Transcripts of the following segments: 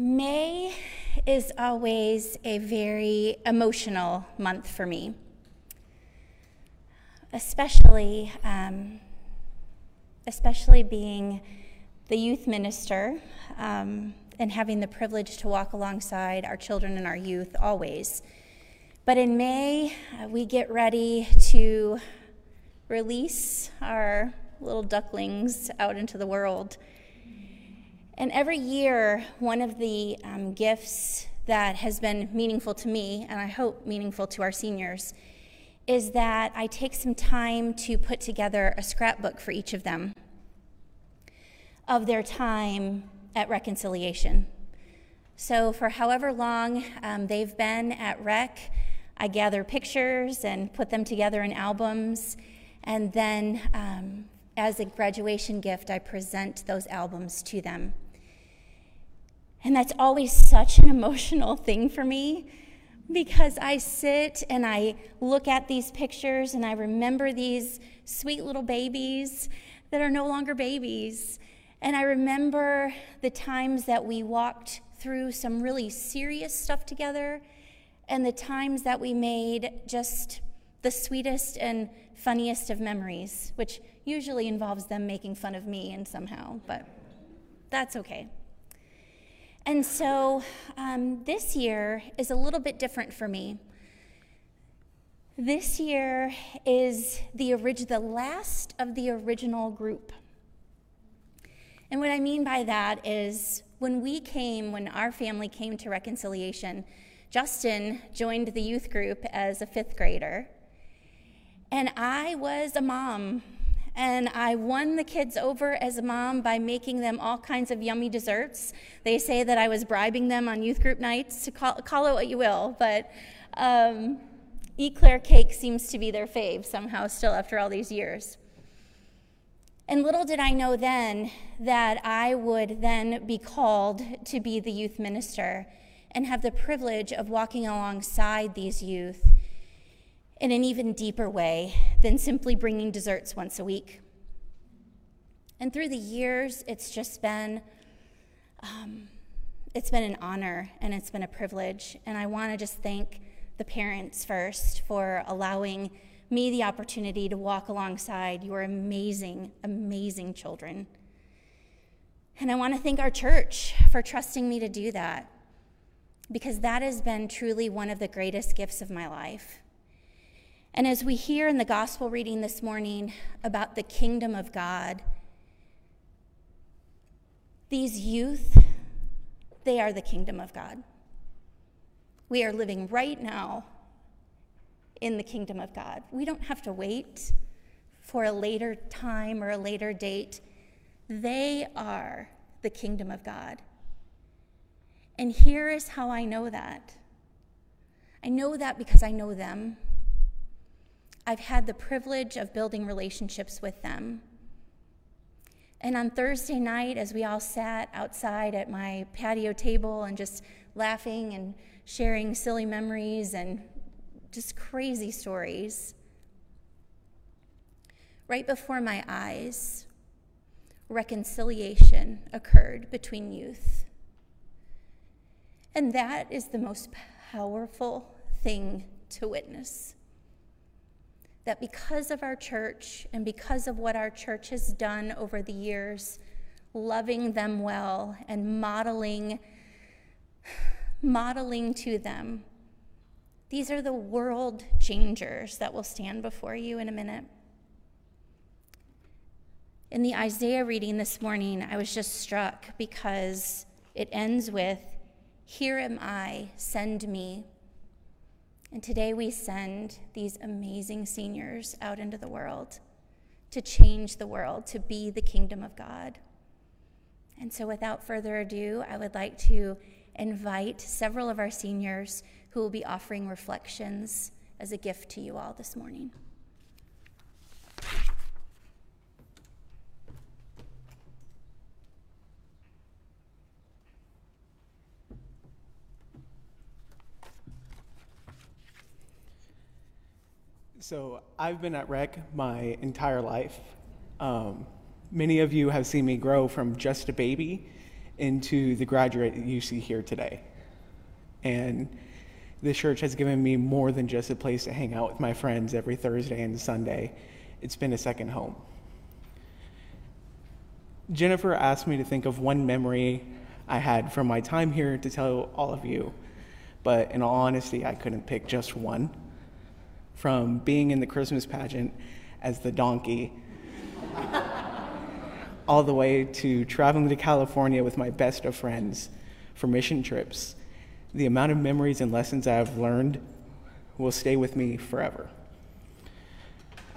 May is always a very emotional month for me, especially, um, especially being the youth minister um, and having the privilege to walk alongside our children and our youth always. But in May, uh, we get ready to release our little ducklings out into the world. And every year, one of the um, gifts that has been meaningful to me, and I hope meaningful to our seniors, is that I take some time to put together a scrapbook for each of them of their time at reconciliation. So, for however long um, they've been at Rec, I gather pictures and put them together in albums. And then, um, as a graduation gift, I present those albums to them. And that's always such an emotional thing for me because I sit and I look at these pictures and I remember these sweet little babies that are no longer babies. And I remember the times that we walked through some really serious stuff together and the times that we made just the sweetest and funniest of memories, which usually involves them making fun of me and somehow, but that's okay. And so um, this year is a little bit different for me. This year is the, orig- the last of the original group. And what I mean by that is when we came, when our family came to reconciliation, Justin joined the youth group as a fifth grader. And I was a mom and I won the kids over as a mom by making them all kinds of yummy desserts. They say that I was bribing them on youth group nights to call, call it what you will, but um, eclair cake seems to be their fave somehow still after all these years. And little did I know then that I would then be called to be the youth minister and have the privilege of walking alongside these youth in an even deeper way than simply bringing desserts once a week. And through the years, it's just been, um, it's been an honor and it's been a privilege. And I want to just thank the parents first for allowing me the opportunity to walk alongside your amazing, amazing children. And I want to thank our church for trusting me to do that because that has been truly one of the greatest gifts of my life. And as we hear in the gospel reading this morning about the kingdom of God, these youth, they are the kingdom of God. We are living right now in the kingdom of God. We don't have to wait for a later time or a later date. They are the kingdom of God. And here is how I know that I know that because I know them. I've had the privilege of building relationships with them. And on Thursday night, as we all sat outside at my patio table and just laughing and sharing silly memories and just crazy stories, right before my eyes, reconciliation occurred between youth. And that is the most powerful thing to witness that because of our church and because of what our church has done over the years, loving them well and modeling modeling to them. These are the world changers that will stand before you in a minute. In the Isaiah reading this morning, I was just struck because it ends with, Here am I, send me. And today we send these amazing seniors out into the world to change the world, to be the kingdom of God. And so, without further ado, I would like to invite several of our seniors who will be offering reflections as a gift to you all this morning. So I've been at Rec my entire life. Um, many of you have seen me grow from just a baby into the graduate you see here today. And this church has given me more than just a place to hang out with my friends every Thursday and Sunday. It's been a second home. Jennifer asked me to think of one memory I had from my time here to tell all of you, but in all honesty, I couldn't pick just one. From being in the Christmas pageant as the donkey, all the way to traveling to California with my best of friends for mission trips, the amount of memories and lessons I have learned will stay with me forever.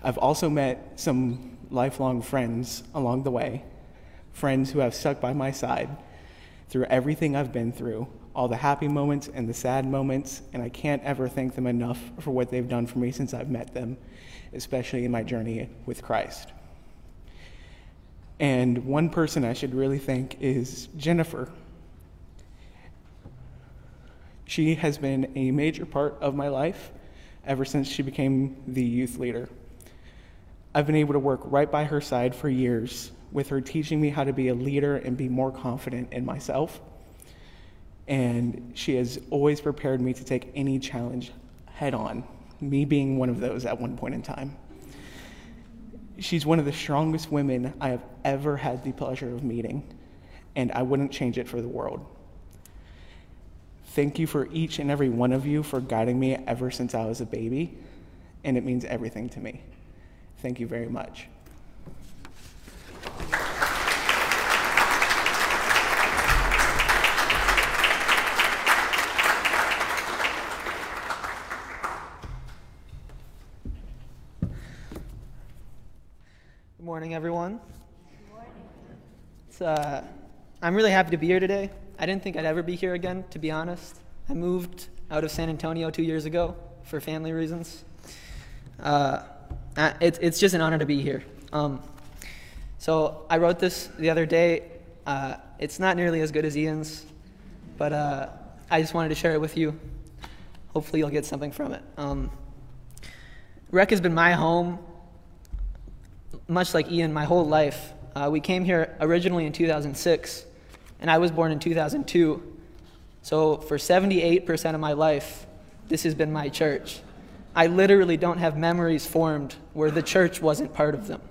I've also met some lifelong friends along the way friends who have stuck by my side through everything I've been through, all the happy moments and the sad moments, and I can't ever thank them enough for what they've done for me since I've met them, especially in my journey with Christ. And one person I should really thank is Jennifer. She has been a major part of my life ever since she became the youth leader. I've been able to work right by her side for years with her teaching me how to be a leader and be more confident in myself. And she has always prepared me to take any challenge head on, me being one of those at one point in time. She's one of the strongest women I have ever had the pleasure of meeting, and I wouldn't change it for the world. Thank you for each and every one of you for guiding me ever since I was a baby, and it means everything to me. Thank you very much. Morning, everyone. Good morning. It's, uh, I'm really happy to be here today. I didn't think I'd ever be here again, to be honest. I moved out of San Antonio two years ago for family reasons. Uh, it's, it's just an honor to be here. Um, so I wrote this the other day. Uh, it's not nearly as good as Ian's, but uh, I just wanted to share it with you. Hopefully, you'll get something from it. Um, Rec has been my home much like Ian, my whole life. Uh, we came here originally in 2006, and I was born in 2002. So for 78% of my life, this has been my church. I literally don't have memories formed where the church wasn't part of them.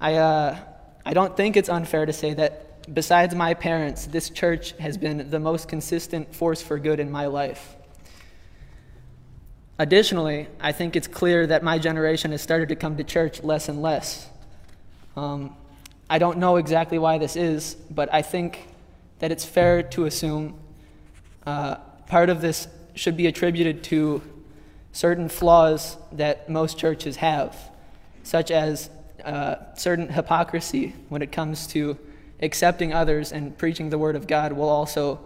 I, uh, I don't think it's unfair to say that besides my parents, this church has been the most consistent force for good in my life. Additionally, I think it's clear that my generation has started to come to church less and less. Um, I don't know exactly why this is, but I think that it's fair to assume uh, part of this should be attributed to certain flaws that most churches have, such as uh, certain hypocrisy when it comes to accepting others and preaching the Word of God while also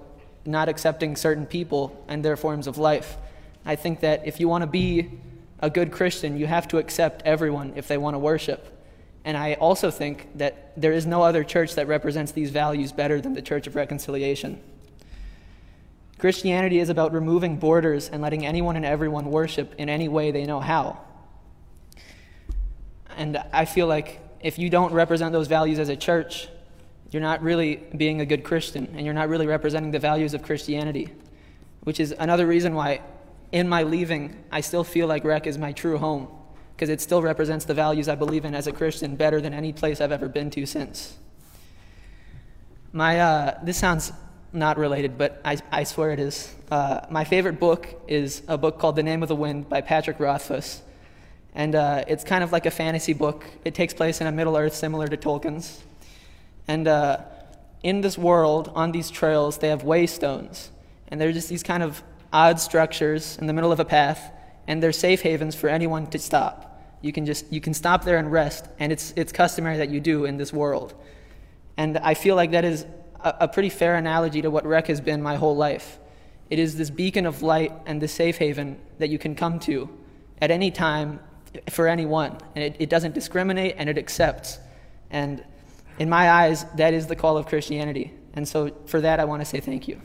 not accepting certain people and their forms of life. I think that if you want to be a good Christian, you have to accept everyone if they want to worship. And I also think that there is no other church that represents these values better than the Church of Reconciliation. Christianity is about removing borders and letting anyone and everyone worship in any way they know how. And I feel like if you don't represent those values as a church, you're not really being a good Christian and you're not really representing the values of Christianity, which is another reason why in my leaving, I still feel like Rec is my true home because it still represents the values I believe in as a Christian better than any place I've ever been to since. My, uh, this sounds not related, but I, I swear it is. Uh, my favorite book is a book called The Name of the Wind by Patrick Rothfuss. And uh, it's kind of like a fantasy book. It takes place in a Middle Earth similar to Tolkien's. And uh, in this world, on these trails, they have waystones. And they're just these kind of odd structures in the middle of a path, and they're safe havens for anyone to stop. You can just you can stop there and rest, and it's it's customary that you do in this world. And I feel like that is a, a pretty fair analogy to what Rec has been my whole life. It is this beacon of light and this safe haven that you can come to at any time for anyone. And it, it doesn't discriminate and it accepts. And in my eyes, that is the call of Christianity. And so for that, I want to say thank you.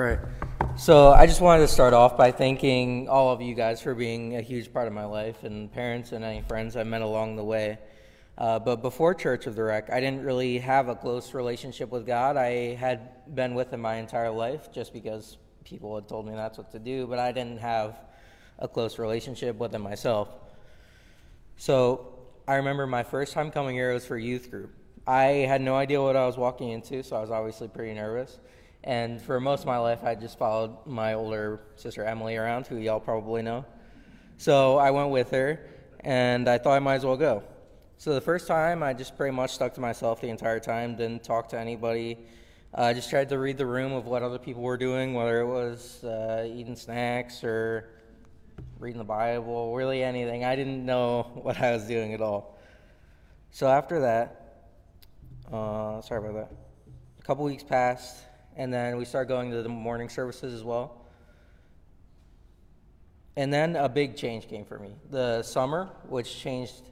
right. So I just wanted to start off by thanking all of you guys for being a huge part of my life and parents and any friends I met along the way. Uh, but before Church of the Rec, I didn't really have a close relationship with God. I had been with Him my entire life just because people had told me that's what to do, but I didn't have a close relationship with Him myself. So I remember my first time coming here was for youth group. I had no idea what I was walking into, so I was obviously pretty nervous. And for most of my life, I just followed my older sister Emily around, who y'all probably know. So I went with her, and I thought I might as well go. So the first time, I just pretty much stuck to myself the entire time, didn't talk to anybody. I uh, just tried to read the room of what other people were doing, whether it was uh, eating snacks or reading the Bible, really anything. I didn't know what I was doing at all. So after that, uh, sorry about that. A couple weeks passed, and then we started going to the morning services as well. And then a big change came for me. The summer, which changed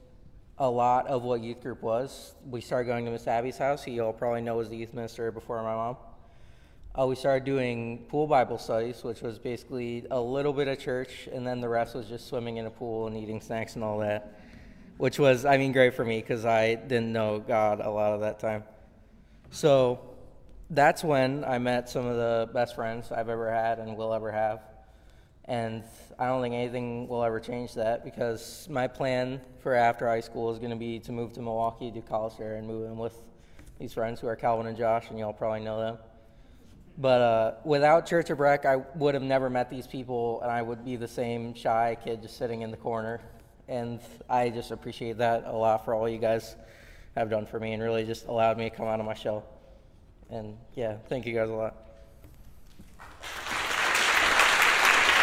a lot of what youth group was. We started going to Miss Abby's house, who y'all probably know was the youth minister before my mom. Uh, we started doing pool Bible studies, which was basically a little bit of church, and then the rest was just swimming in a pool and eating snacks and all that, which was, I mean, great for me because I didn't know God a lot of that time. So that's when I met some of the best friends I've ever had and will ever have. And I don't think anything will ever change that because my plan for after high school is going to be to move to Milwaukee, do college there, and move in with these friends who are Calvin and Josh, and y'all probably know them. But uh, without Church of Breck, I would have never met these people, and I would be the same shy kid just sitting in the corner. And I just appreciate that a lot for all you guys have done for me and really just allowed me to come out of my shell. And yeah, thank you guys a lot.